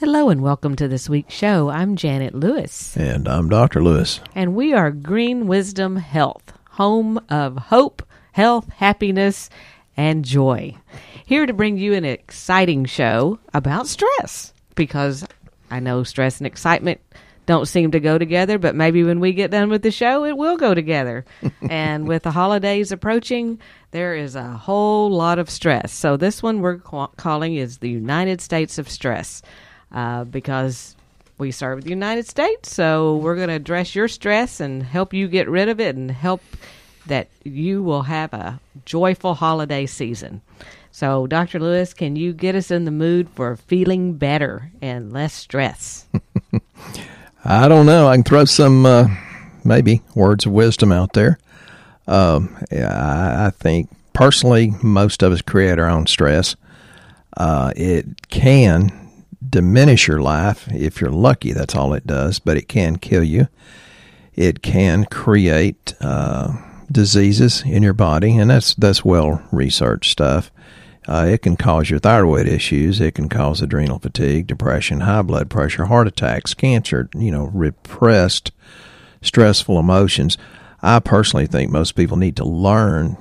Hello and welcome to this week's show. I'm Janet Lewis. And I'm Dr. Lewis. And we are Green Wisdom Health, home of hope, health, happiness, and joy. Here to bring you an exciting show about stress because I know stress and excitement don't seem to go together, but maybe when we get done with the show, it will go together. and with the holidays approaching, there is a whole lot of stress. So this one we're ca- calling is the United States of Stress uh, because we serve the United States. So we're going to address your stress and help you get rid of it and help that you will have a joyful holiday season. So, Dr. Lewis, can you get us in the mood for feeling better and less stress? I don't know. I can throw some uh, maybe words of wisdom out there. Um, I, I, think personally, most of us create our own stress. Uh, it can diminish your life if you're lucky. That's all it does, but it can kill you. It can create uh, diseases in your body, and that's that's well researched stuff. Uh, it can cause your thyroid issues. It can cause adrenal fatigue, depression, high blood pressure, heart attacks, cancer. You know, repressed, stressful emotions. I personally think most people need to learn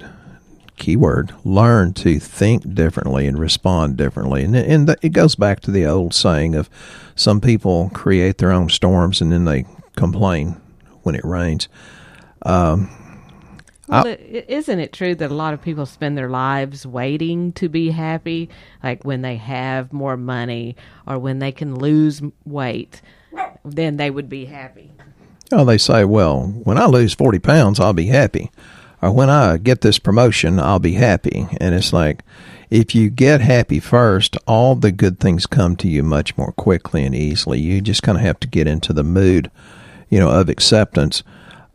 keyword learn to think differently and respond differently. And and it goes back to the old saying of some people create their own storms and then they complain when it rains. Um, well, isn't it true that a lot of people spend their lives waiting to be happy, like when they have more money or when they can lose weight, then they would be happy? Oh, they say, well, when I lose 40 pounds, I'll be happy or when I get this promotion, I'll be happy. And it's like, if you get happy first, all the good things come to you much more quickly and easily. You just kind of have to get into the mood, you know, of acceptance.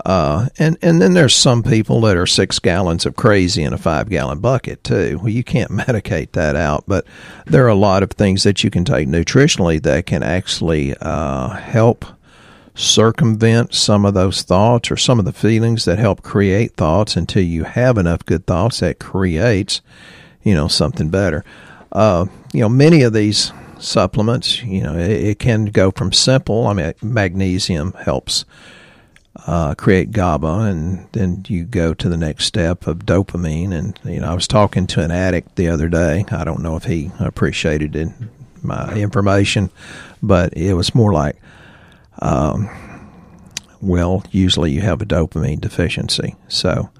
Uh, and and then there's some people that are six gallons of crazy in a five gallon bucket too. Well, you can't medicate that out, but there are a lot of things that you can take nutritionally that can actually uh, help circumvent some of those thoughts or some of the feelings that help create thoughts until you have enough good thoughts that creates, you know, something better. Uh, you know, many of these supplements, you know, it, it, can go from simple. I mean, magnesium helps uh, create GABA, and then you go to the next step of dopamine. And you know, I was talking to an addict the other day. I don't know if he appreciated it, my information, but it was more like um, well, usually you have a dopamine deficiency. So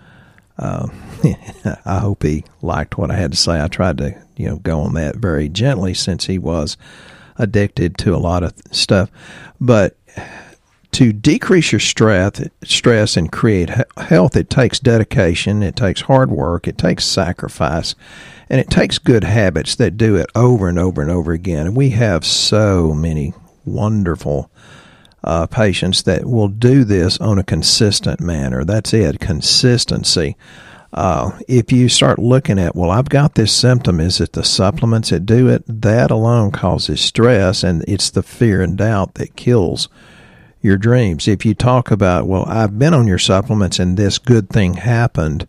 uh, I hope he liked what I had to say. I tried to, you know, go on that very gently since he was addicted to a lot of stuff. But to decrease your stress, stress and create health, it takes dedication, it takes hard work, it takes sacrifice, and it takes good habits that do it over and over and over again. And we have so many wonderful uh, patients that will do this on a consistent manner. That's it, consistency. Uh, if you start looking at, well, I've got this symptom, is it the supplements that do it? That alone causes stress, and it's the fear and doubt that kills your dreams. If you talk about, well, I've been on your supplements and this good thing happened,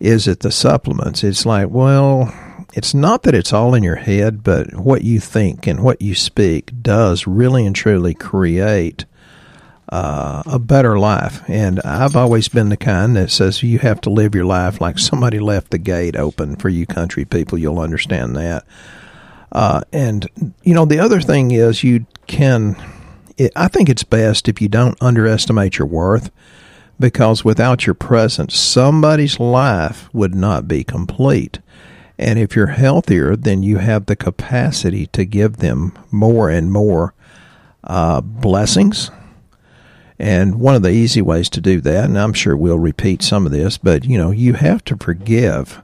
is it the supplements? It's like, well, it's not that it's all in your head, but what you think and what you speak does really and truly create uh, a better life. And I've always been the kind that says you have to live your life like somebody left the gate open for you country people. You'll understand that. Uh, and, you know, the other thing is you can, it, I think it's best if you don't underestimate your worth because without your presence, somebody's life would not be complete. And if you're healthier, then you have the capacity to give them more and more uh, blessings. And one of the easy ways to do that, and I'm sure we'll repeat some of this, but you know, you have to forgive.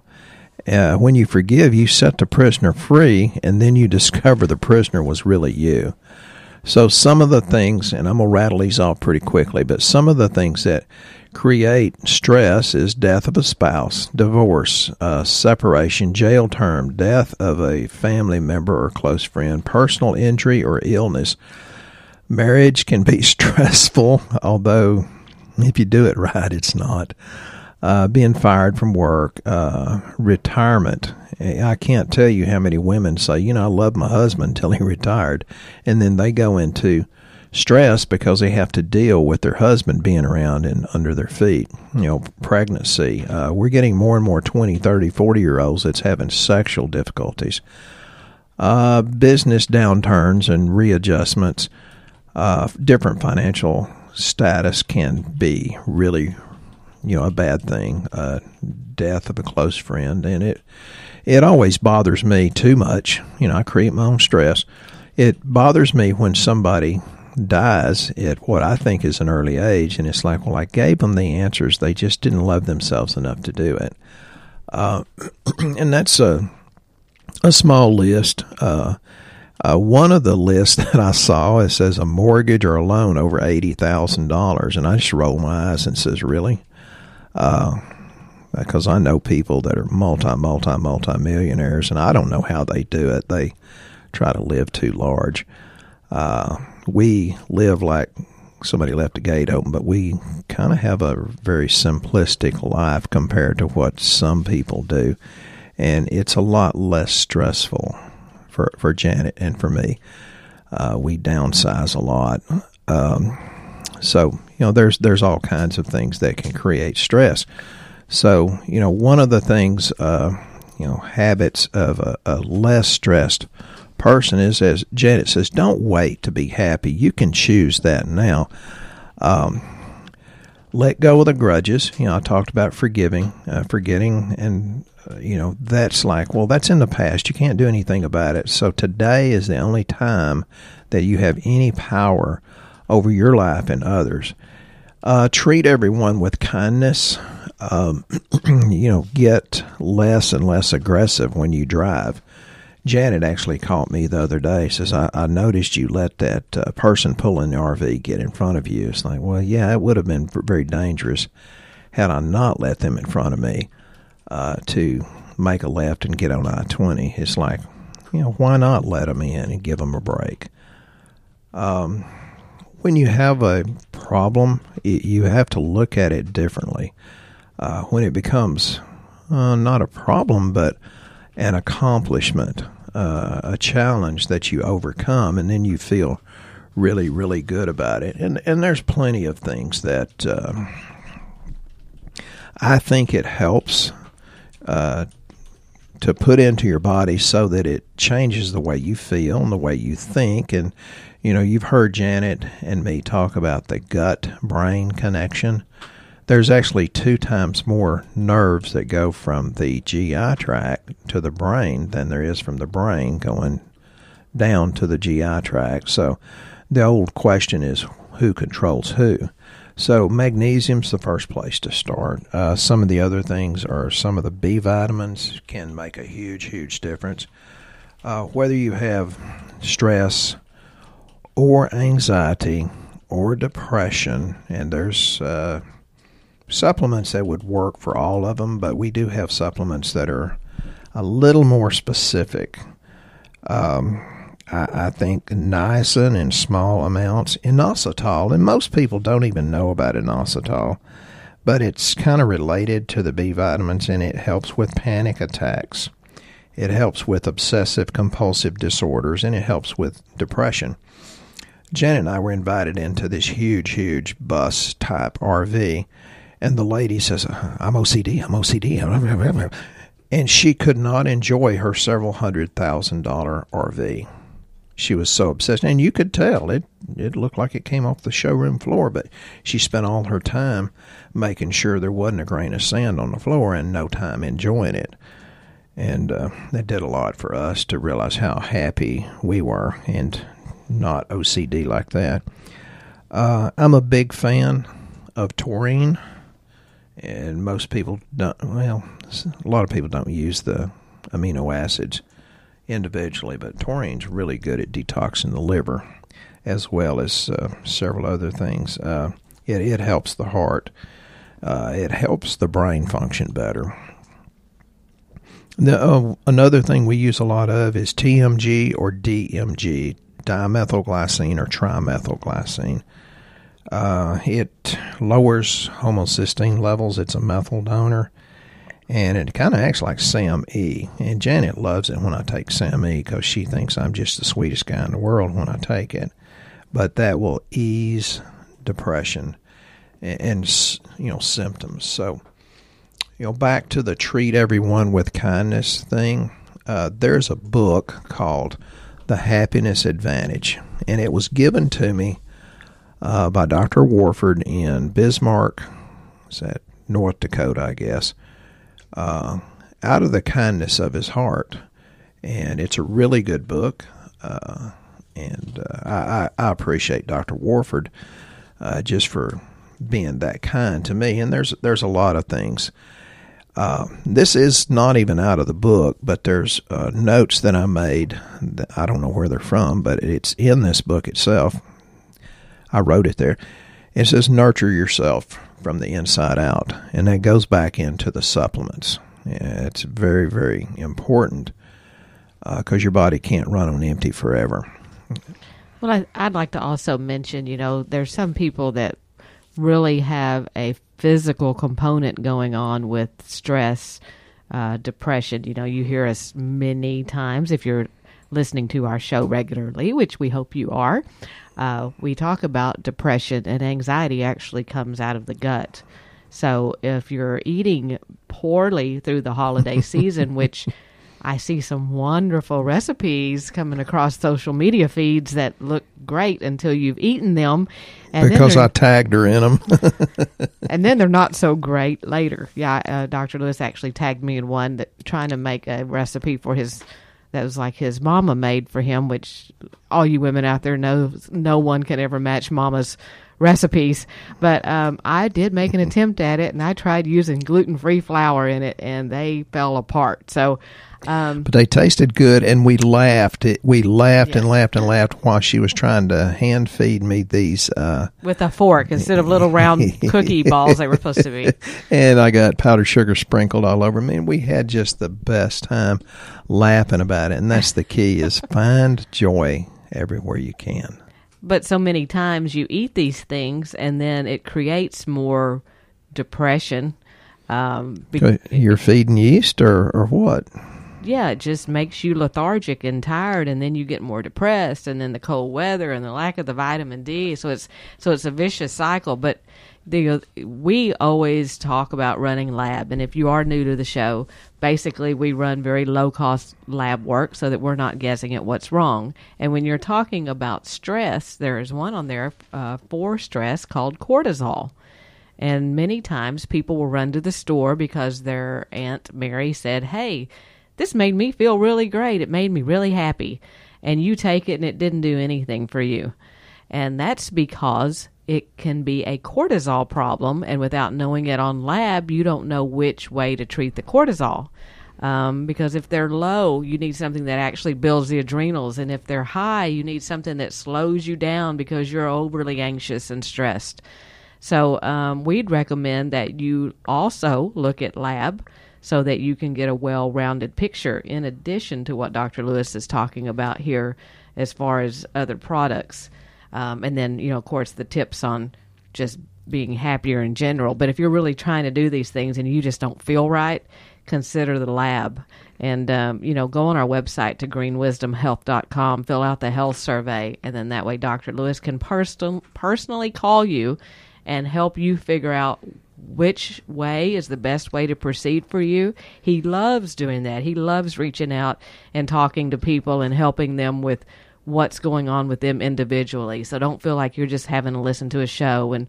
Uh, when you forgive, you set the prisoner free, and then you discover the prisoner was really you. So, some of the things, and I'm going to rattle these off pretty quickly, but some of the things that create stress is death of a spouse, divorce, uh, separation, jail term, death of a family member or close friend, personal injury or illness. Marriage can be stressful, although if you do it right, it's not. uh, being fired from work, uh, retirement. I can't tell you how many women say, you know, I love my husband until he retired. And then they go into stress because they have to deal with their husband being around and under their feet. You know, pregnancy. Uh, we're getting more and more 20, 30, 40 year olds that's having sexual difficulties. Uh, business downturns and readjustments. Uh, different financial status can be really, you know, a bad thing. Uh, death of a close friend, and it it always bothers me too much. You know, I create my own stress. It bothers me when somebody dies at what I think is an early age, and it's like, well, I gave them the answers. They just didn't love themselves enough to do it. Uh, and that's a a small list. Uh, uh, one of the lists that I saw it says a mortgage or a loan over eighty thousand dollars, and I just roll my eyes and says, "Really?" Uh, because I know people that are multi, multi, multi millionaires, and I don't know how they do it. They try to live too large. Uh, we live like somebody left a gate open, but we kind of have a very simplistic life compared to what some people do, and it's a lot less stressful for for Janet and for me. Uh, we downsize a lot, um, so you know there's there's all kinds of things that can create stress. So you know one of the things uh, you know habits of a, a less stressed person is, as Janet says, don't wait to be happy. You can choose that now. Um, let go of the grudges. You know, I talked about forgiving, uh, forgetting, and uh, you know that's like, well, that's in the past. You can't do anything about it. So today is the only time that you have any power over your life and others. Uh, treat everyone with kindness. Um, you know, get less and less aggressive when you drive. Janet actually caught me the other day. Says, I, I noticed you let that uh, person pulling the RV get in front of you. It's like, well, yeah, it would have been very dangerous had I not let them in front of me uh, to make a left and get on I 20. It's like, you know, why not let them in and give them a break? Um, when you have a problem, you have to look at it differently. Uh, when it becomes uh, not a problem, but an accomplishment, uh, a challenge that you overcome, and then you feel really, really good about it. And and there's plenty of things that uh, I think it helps uh, to put into your body so that it changes the way you feel and the way you think. And you know, you've heard Janet and me talk about the gut brain connection there's actually two times more nerves that go from the GI tract to the brain than there is from the brain going down to the GI tract. So the old question is who controls who? So magnesium's the first place to start. Uh, some of the other things are some of the B vitamins can make a huge, huge difference. Uh, whether you have stress or anxiety or depression, and there's uh, supplements that would work for all of them, but we do have supplements that are a little more specific. Um, I, I, think niacin in small amounts, inositol, and most people don't even know about inositol, but it's kind of related to the B vitamins and it helps with panic attacks. It helps with obsessive compulsive disorders and it helps with depression. Jen and I were invited into this huge, huge bus type RV and the lady says, I'm OCD, I'm OCD. And she could not enjoy her several hundred thousand dollar RV. She was so obsessed. And you could tell it, it looked like it came off the showroom floor, but she spent all her time making sure there wasn't a grain of sand on the floor and no time enjoying it. And uh, that did a lot for us to realize how happy we were and not OCD like that. Uh, I'm a big fan of taurine and most people don't. Well, a lot of people don't use the amino acids individually, but taurine's really good at detoxing the liver, as well as uh, several other things. Uh, it it helps the heart. Uh, it helps the brain function better. The, uh, another thing we use a lot of is TMG or DMG, dimethylglycine or trimethylglycine. Uh, it lowers homocysteine levels. It's a methyl donor, and it kind of acts like Sam E. And Janet loves it when I take Sam E because she thinks I'm just the sweetest guy in the world when I take it. But that will ease depression and, and you know symptoms. So you know, back to the treat everyone with kindness thing. Uh, there's a book called The Happiness Advantage, and it was given to me uh, by Dr. Warford in Bismarck, is that North Dakota, I guess, uh, out of the kindness of his heart. And it's a really good book. Uh, and uh, I, I, appreciate Dr. Warford uh, just for being that kind to me. And there's there's a lot of things. Uh, this is not even out of the book, but there's uh, notes that I made. That I don't know where they're from, but it's in this book itself. I wrote it there. It says nurture yourself from the inside out, and that goes back into the supplements. It's very, very important because uh, your body can't run on empty forever. Well, I, would like to also mention, you know, there's some people that really have a physical component going on with stress, uh, depression. You know, you hear us many times if you're listening to our show regularly, which we hope you are uh, we talk about depression and anxiety actually comes out of the gut. So if you're eating poorly through the holiday season, which I see some wonderful recipes coming across social media feeds that look great until you've eaten them. because I tagged her in them. and then they're not so great later. Yeah, uh, Dr. Lewis actually tagged me in one that trying to make a recipe for his that was like his mama made for him, which all you women out there know no one can ever match mama's recipes. But um, I did make an attempt at it, and I tried using gluten free flour in it, and they fell apart. So um, but they tasted good, and we laughed. we laughed and laughed and laughed while she was trying to hand feed me these uh, with a fork instead of little round cookie balls they were supposed to be. And I got powdered sugar sprinkled all over me. And we had just the best time laughing about it. And that's the key: is find joy everywhere you can. But so many times you eat these things, and then it creates more depression. Um, be- You're feeding yeast, or or what? Yeah, it just makes you lethargic and tired, and then you get more depressed, and then the cold weather and the lack of the vitamin D. So it's so it's a vicious cycle. But the we always talk about running lab, and if you are new to the show, basically we run very low cost lab work so that we're not guessing at what's wrong. And when you're talking about stress, there is one on there uh, for stress called cortisol. And many times people will run to the store because their Aunt Mary said, Hey, this made me feel really great. It made me really happy. And you take it and it didn't do anything for you. And that's because it can be a cortisol problem. And without knowing it on lab, you don't know which way to treat the cortisol. Um, because if they're low, you need something that actually builds the adrenals. And if they're high, you need something that slows you down because you're overly anxious and stressed. So um, we'd recommend that you also look at lab so that you can get a well rounded picture in addition to what Dr. Lewis is talking about here as far as other products. Um, and then, you know, of course, the tips on just being happier in general. But if you're really trying to do these things and you just don't feel right, consider the lab. And, um, you know, go on our website to greenwisdomhealth.com, fill out the health survey, and then that way Dr. Lewis can person- personally call you and help you figure out which way is the best way to proceed for you. He loves doing that. He loves reaching out and talking to people and helping them with what's going on with them individually. So don't feel like you're just having to listen to a show and,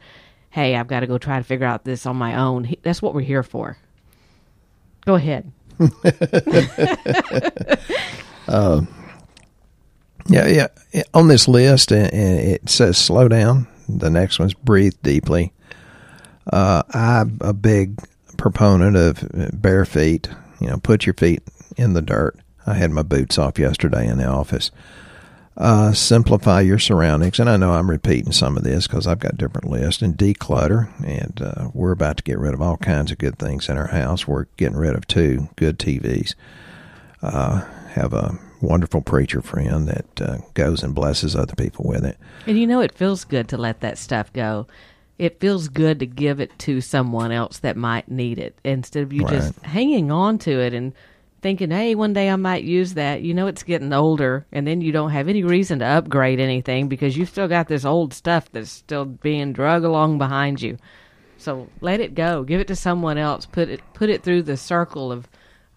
hey, I've got to go try to figure out this on my own. He, that's what we're here for. Go ahead. uh, yeah, yeah. On this list, and it says slow down. The next one's breathe deeply. Uh, I'm a big proponent of bare feet. You know, put your feet in the dirt. I had my boots off yesterday in the office. Uh, simplify your surroundings, and I know I'm repeating some of this because I've got different lists. And declutter, and uh, we're about to get rid of all kinds of good things in our house. We're getting rid of two good TVs. Uh, have a wonderful preacher friend that uh, goes and blesses other people with it. And you know, it feels good to let that stuff go. It feels good to give it to someone else that might need it instead of you just hanging on to it and thinking, hey, one day I might use that. You know, it's getting older, and then you don't have any reason to upgrade anything because you've still got this old stuff that's still being drug along behind you. So let it go. Give it to someone else. Put it put it through the circle of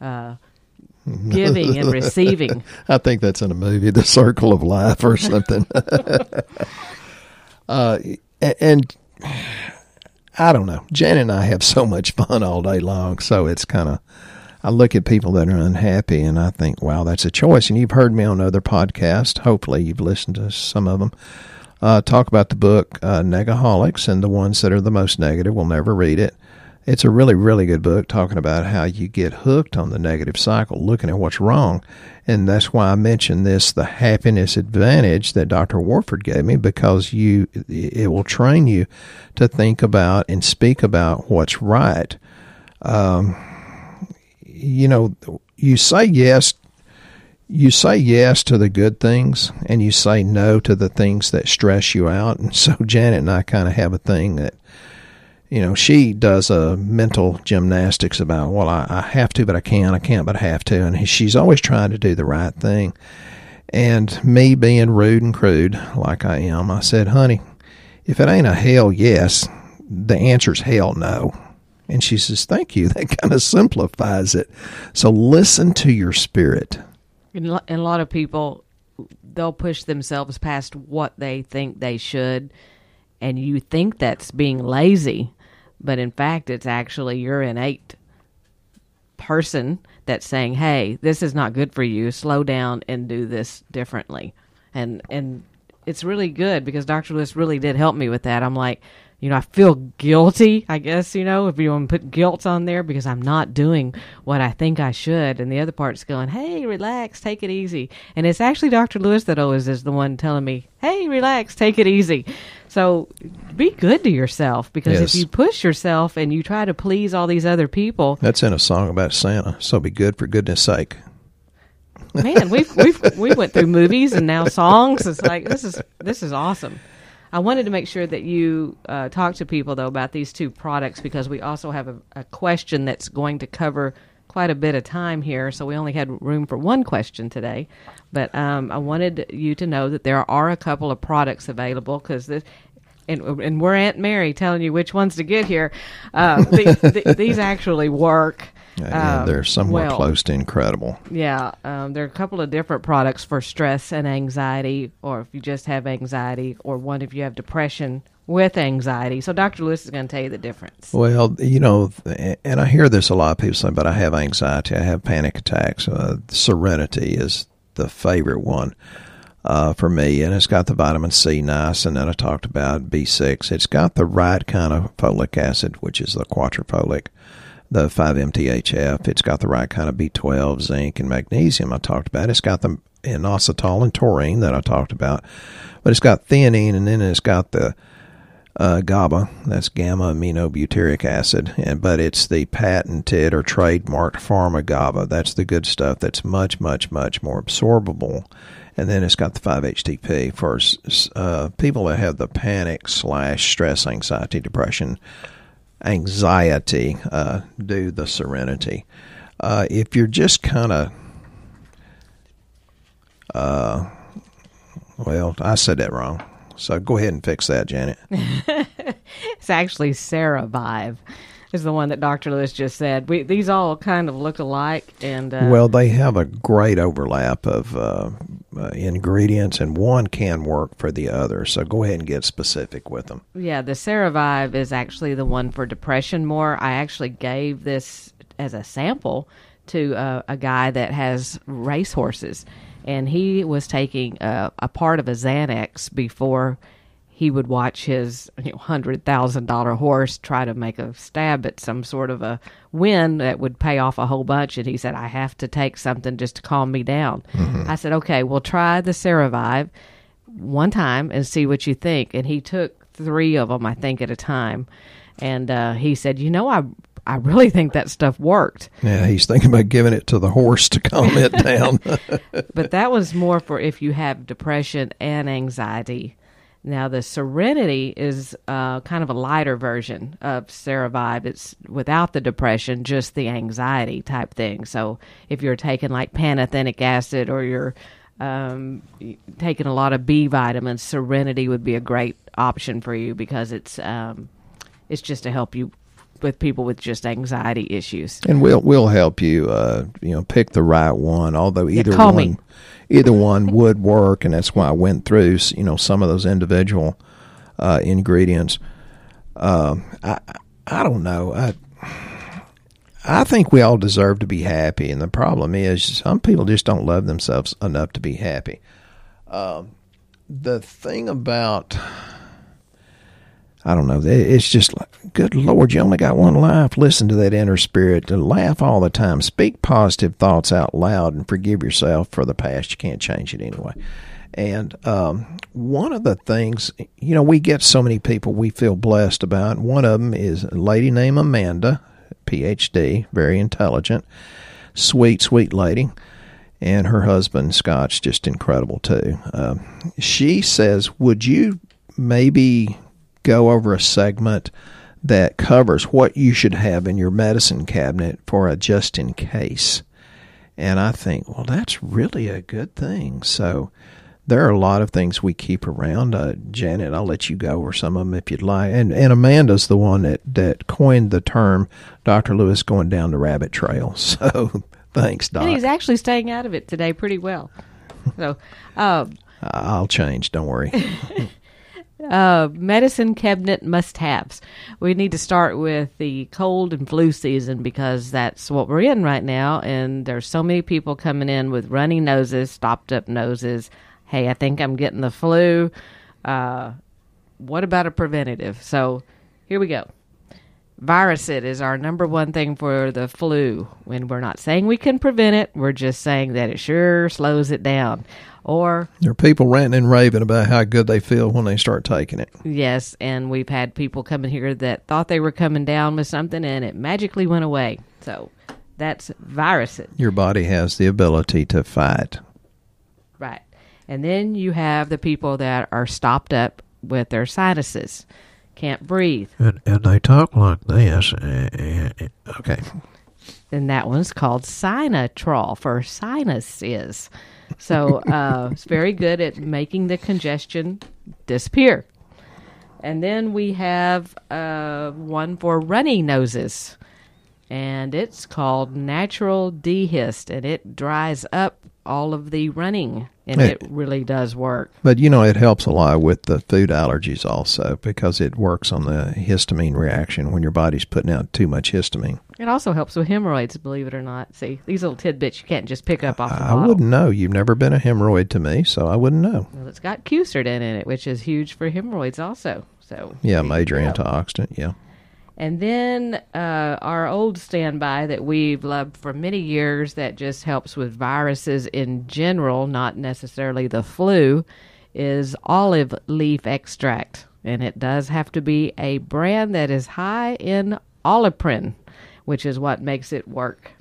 uh, giving and receiving. I think that's in a movie, The Circle of Life or something. uh, and I don't know. Jan and I have so much fun all day long, so it's kind of. I look at people that are unhappy and I think, wow, that's a choice. And you've heard me on other podcasts. Hopefully, you've listened to some of them. Uh, talk about the book uh, Negaholics, and the ones that are the most negative will never read it. It's a really, really good book talking about how you get hooked on the negative cycle, looking at what's wrong. And that's why I mentioned this, the happiness advantage that Dr. Warford gave me, because you, it will train you to think about and speak about what's right. Um, you know, you say yes, you say yes to the good things and you say no to the things that stress you out. And so Janet and I kind of have a thing that you know, she does a mental gymnastics about, well, I, I have to, but I can't, I can't, but I have to. And she's always trying to do the right thing. And me being rude and crude like I am, I said, honey, if it ain't a hell yes, the answer's hell no. And she says, thank you. That kind of simplifies it. So listen to your spirit. And a lot of people, they'll push themselves past what they think they should. And you think that's being lazy but in fact, it's actually your innate person that's saying, "Hey, this is not good for you. Slow down and do this differently." And and it's really good because Dr. Lewis really did help me with that. I'm like, you know, I feel guilty, I guess, you know, if you want to put guilt on there because I'm not doing what I think I should. And the other part's going, hey, relax, take it easy. And it's actually Dr. Lewis that always is the one telling me, hey, relax, take it easy. So be good to yourself because yes. if you push yourself and you try to please all these other people. That's in a song about Santa. So be good for goodness sake. Man, we've, we've, we went through movies and now songs. It's like, this is, this is awesome. I wanted to make sure that you uh, talk to people though about these two products because we also have a, a, question that's going to cover quite a bit of time here. So we only had room for one question today, but um, I wanted you to know that there are a couple of products available because this. And, and we're Aunt Mary telling you which ones to get here. Uh, the, these actually work. Yeah, um, they're somewhat well, close to incredible. Yeah, um, there are a couple of different products for stress and anxiety, or if you just have anxiety, or one if you have depression with anxiety. So Dr. Lewis is going to tell you the difference. Well, you know, and I hear this a lot of people say, but I have anxiety, I have panic attacks. Uh, Serenity is the favorite one. Uh, for me, and it's got the vitamin C nice, and then I talked about B6. It's got the right kind of folic acid, which is the Quatrefolic the 5-MTHF. It's got the right kind of B12, zinc, and magnesium I talked about. It's got the inositol and taurine that I talked about. But it's got theanine, and then it's got the uh, GABA, that's gamma aminobutyric acid, and but it's the patented or trademarked PharmaGABA. That's the good stuff. That's much, much, much more absorbable. And then it's got the 5-HTP for uh, people that have the panic slash stress, anxiety, depression anxiety uh, do the serenity. Uh, if you're just kind of, uh, well, I said that wrong. So go ahead and fix that, Janet. it's actually Cerevive is the one that Dr. Lewis just said. We, these all kind of look alike, and uh, well, they have a great overlap of uh, uh, ingredients, and one can work for the other. So go ahead and get specific with them. Yeah, the Cerevive is actually the one for depression. More, I actually gave this as a sample to uh, a guy that has racehorses, and he was taking a, a part of a Xanax before he would watch his you know, hundred thousand dollar horse try to make a stab at some sort of a win that would pay off a whole bunch, and he said, "I have to take something just to calm me down." Mm-hmm. I said, "Okay, we'll try the Cerevive one time and see what you think." And he took three of them, I think, at a time, and uh, he said, "You know, I I really think that stuff worked. Yeah, he's thinking about giving it to the horse to calm it down. But that was more for if you have depression and anxiety. Now the Serenity is uh, kind of a lighter version of Cerevive. It's without the depression, just the anxiety type thing. So if you're taking like pantothenic acid or you're um, taking a lot of B vitamins, Serenity would be a great option for you because it's um, it's just to help you with people with just anxiety issues. and we'll we'll help you uh you know pick the right one although either call one me. either one would work and that's why I went through you know some of those individual uh ingredients um I I don't know I I think we all deserve to be happy and the problem is some people just don't love themselves enough to be happy um the thing about I don't know. It's just like, good Lord, you only got one life. Listen to that inner spirit. Laugh all the time. Speak positive thoughts out loud and forgive yourself for the past. You can't change it anyway. And um, one of the things, you know, we get so many people we feel blessed about. One of them is a lady named Amanda, PhD, very intelligent, sweet, sweet lady and her husband Scott's just incredible too. Um, she says, "Would you maybe go over a segment that covers what you should have in your medicine cabinet for a just in case?" And I think, well, that's really a good thing. So there are a lot of things we keep around. Uh, Janet, I'll let you go over some of them if you'd like. And and Amanda's the one that that coined the term Dr. Lewis going down the rabbit trail. So thanks, Doc. And he's actually staying out of it today pretty well. So, uh, I'll change. Don't worry. uh, medicine cabinet must haves. We need to start with the cold and flu season because that's what we're in right now. And there's so many people coming in with runny noses, stopped up noses. Hey, I think I'm getting the flu. Uh, what about a preventative? So here we go. Virusid is our number one thing for the flu. When we're not saying we can prevent it, we're just saying that it sure slows it down. Or there are people ranting and raving about how good they feel when they start taking it. Yes, and we've had people coming here that thought they were coming down with something and it magically went away. So that's virusid, Your body has the ability to fight. right? And then you have the people that are stopped up with their sinuses, can't breathe. And, and they talk like this. Uh, Okay. And that one's called Sinotrol for sinuses. So uh, it's very good at making the congestion disappear. And then we have uh, one for runny noses. And it's called Natural D-Hist. And it dries up all of the running. And Hey. it really does work. But you know, it helps a lot with the food allergies also because it works on the histamine reaction when your body's putting out too much histamine. It also helps with hemorrhoids, believe it or not. See, these little tidbits you can't just pick up off the I bottle. wouldn't know. You've never been a hemorrhoid to me, so I wouldn't know. Well, it's got quercetin in it, which is huge for hemorrhoids also. So Yeah, major antioxidant. Yeah. And then uh, our old standby that we've loved for many years that just helps with viruses in general, not necessarily the flu, is olive leaf extract. And it does have to be a brand that is high in oleuropein, which is what makes it work.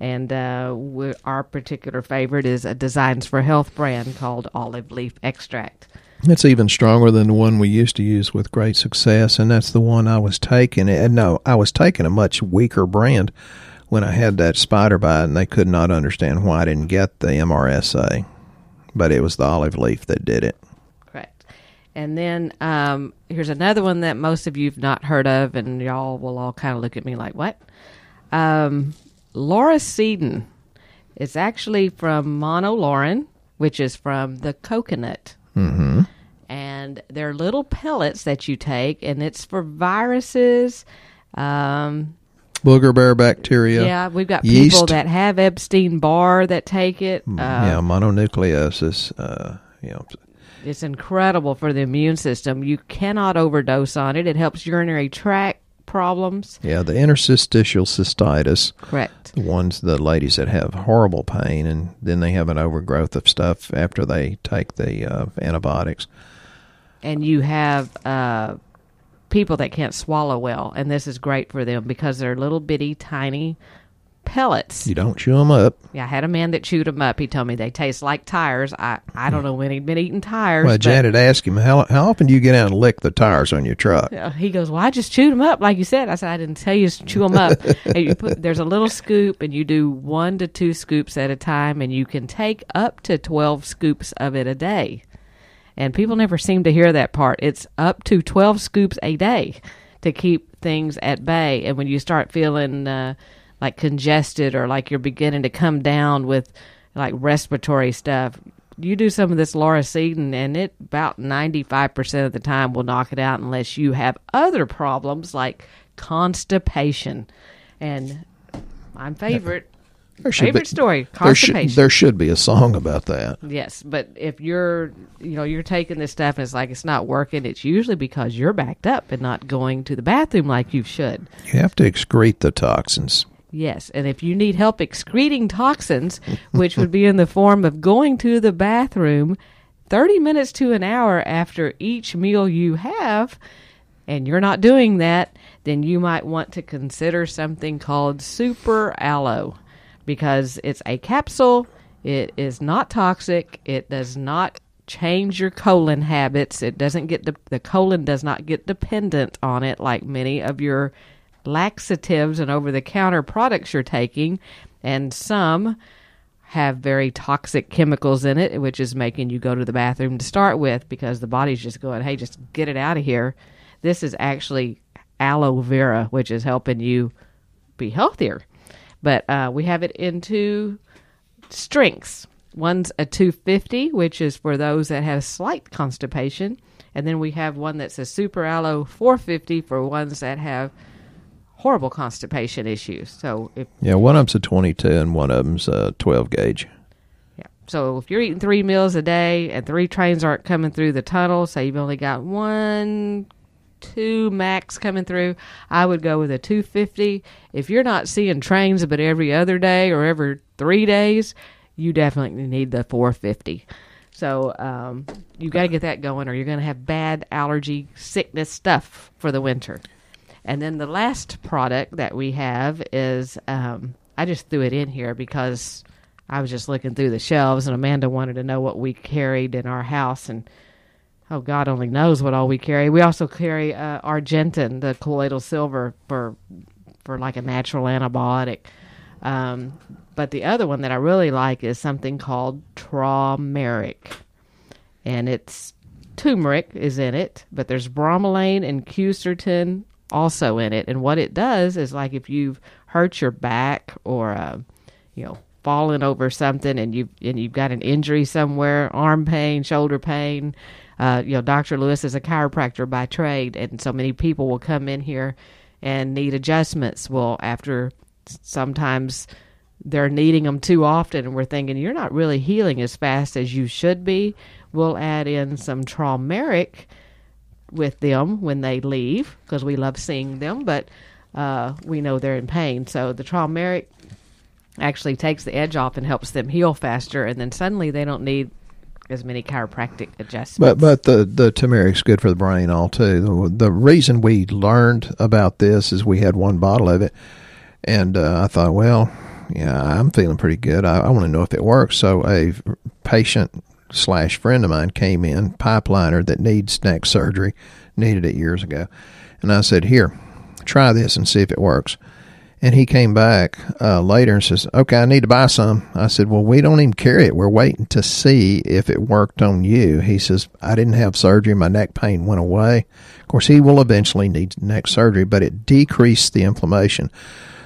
And uh, our particular favorite is a Designs for Health brand called olive leaf extract. It's even stronger than the one we used to use with great success, and that's the one I was taking. And no, I was taking a much weaker brand when I had that spider bite, and they could not understand why I didn't get the MRSA. But it was the olive leaf that did it. Correct. And then um, here's another one that most of you've not heard of, and y'all will all kind of look at me like, what? Um, Lauricidin. It's actually from monolaurin, which is from the coconut. Mm-hmm. And they're little pellets that you take, and it's for viruses. Um, Booger bear bacteria. yeah, we've got yeast. people that have Epstein Barr that take it. Uh, yeah, mononucleosis. Uh, you know, It's incredible for the immune system. You cannot overdose on it. It helps urinary tract problems. yeah, the interstitial cystitis. Correct. The ones, the ladies that have horrible pain, and then they have an overgrowth of stuff after they take the uh, antibiotics. And you have uh, people that can't swallow well, and this is great for them because they're little bitty, tiny pellets. You don't chew them up. Yeah, I had a man that chewed them up. He told me they taste like tires. I, I don't know when he'd been eating tires. Well, but- Janet asked him, how, how often do you get out and lick the tires on your truck? Uh, he goes, "Well, I just chewed them up, like you said." I said, "I didn't tell you to chew them up." and you put, there's a little scoop, and you do one to two scoops at a time, and you can take up to twelve scoops of it a day. And people never seem to hear that part. It's up to twelve scoops a day to keep things at bay. And when you start feeling uh, like congested or like you're beginning to come down with like respiratory stuff, you do some of this Lauricidin and it about 95% of the time will knock it out unless you have other problems like constipation and my favorite There should favorite be, story there should, there should be a song about that. yes but if you're you know you're taking this stuff and it's like it's not working it's usually because you're backed up and not going to the bathroom like you should You have to excrete the toxins. Yes, and if you need help excreting toxins, which would be in the form of going to the bathroom 30 minutes to an hour after each meal you have, and you're not doing that, then you might want to consider something called Super Aloe because it's a capsule, it is not toxic, it does not change your colon habits, it doesn't get de- the colon does not get dependent on it like many of your laxatives and over the counter products you're taking, and some have very toxic chemicals in it, which is making you go to the bathroom to start with because the body's just going, hey, just get it out of here. This is actually aloe vera, which is helping you be healthier. But uh, we have it in two strengths. One's a 250, which is for those that have slight constipation. And then we have one that's a super aloe 450 for ones that have horrible constipation issues. So if Yeah, one of them's a 22 and one of them's a 12 gauge. yeah, so if you're eating three meals a day and three trains aren't coming through the tunnel, say you've only got one, two max coming through, I would go with a 250. If you're not seeing trains but every other day or every three days, you definitely need the 450. So um, you got to get that going, or you're going to have bad allergy, sickness stuff for the winter. And then the last product that we have is um, I just threw it in here because I was just looking through the shelves, and Amanda wanted to know what we carried in our house, and oh, God only knows what all we carry. We also carry uh, Argentyn, the colloidal silver, for for like a natural antibiotic. Um, but the other one that I really like is something called Traumeric, and it's turmeric is in it, but there's bromelain and quercetin also in it. And what it does is like if you've hurt your back or uh, you know fallen over something and you and you've got an injury somewhere, arm pain, shoulder pain. Uh, you know, Dr. Lewis is a chiropractor by trade, and so many people will come in here and need adjustments. Well, after sometimes they're needing them too often, and we're thinking you're not really healing as fast as you should be. We'll add in some traumeric with them when they leave because we love seeing them, but uh, we know they're in pain. So the traumeric actually takes the edge off and helps them heal faster, and then suddenly they don't need as many chiropractic adjustments. But but the the turmeric's good for the brain all too. The, the reason we learned about this is we had one bottle of it, and uh, I thought, well, yeah, I'm feeling pretty good. I, I want to know if it works. So a patient slash friend of mine came in, pipeliner that needs neck surgery, needed it years ago, and I said, here, try this and see if it works. And he came back uh, later and says, "Okay, I need to buy some." I said, "Well, we don't even carry it. We're waiting to see if it worked on you." He says, "I didn't have surgery. My neck pain went away." Of course, he will eventually need neck surgery, but it decreased the inflammation.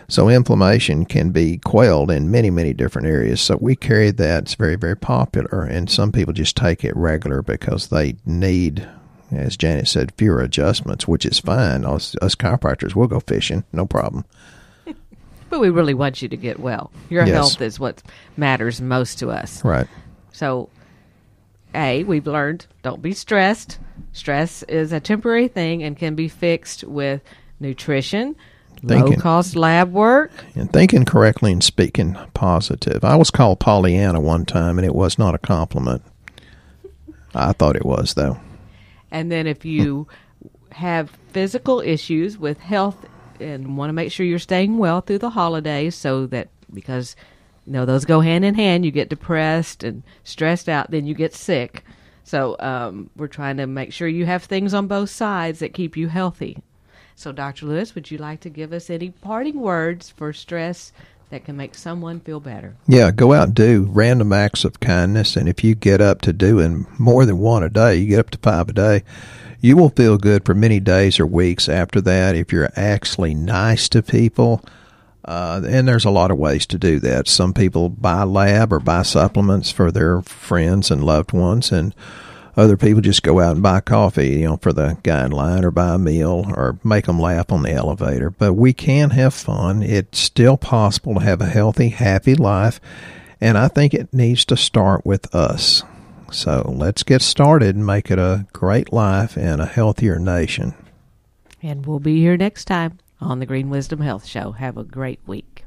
So inflammation can be quelled in many, many different areas. So we carry that. It's very, very popular, and some people just take it regular because they need, as Janet said, fewer adjustments, which is fine. Us, us chiropractors will go fishing, no problem. But we really want you to get well. Your Yes. health is what matters most to us. Right. So, A, we've learned don't be stressed. Stress is a temporary thing and can be fixed with nutrition, low cost lab work. and thinking correctly and speaking positive. I was called Pollyanna one time, and it was not a compliment. I thought it was though. And then if you have physical issues with health and want to make sure you're staying well through the holidays so that because you know those go hand in hand. You get depressed and stressed out then you get sick. So um, we're trying to make sure you have things on both sides that keep you healthy. So dr lewis would you like to give us any parting words for stress that can make someone feel better? Yeah, go out and do random acts of kindness. And if you get up to doing more than one a day, you get up to five a day, you will feel good for many days or weeks after that. If you're actually nice to people, uh, and there's a lot of ways to do that. Some people buy lab or buy supplements for their friends and loved ones, and other people just go out and buy coffee, you know, for the guy in line or buy a meal or make them laugh on the elevator. But we can have fun. It's still possible to have a healthy, happy life. And I think it needs to start with us. So let's get started and make it a great life and a healthier nation. and we'll be here next time on the green wisdom health show have a great week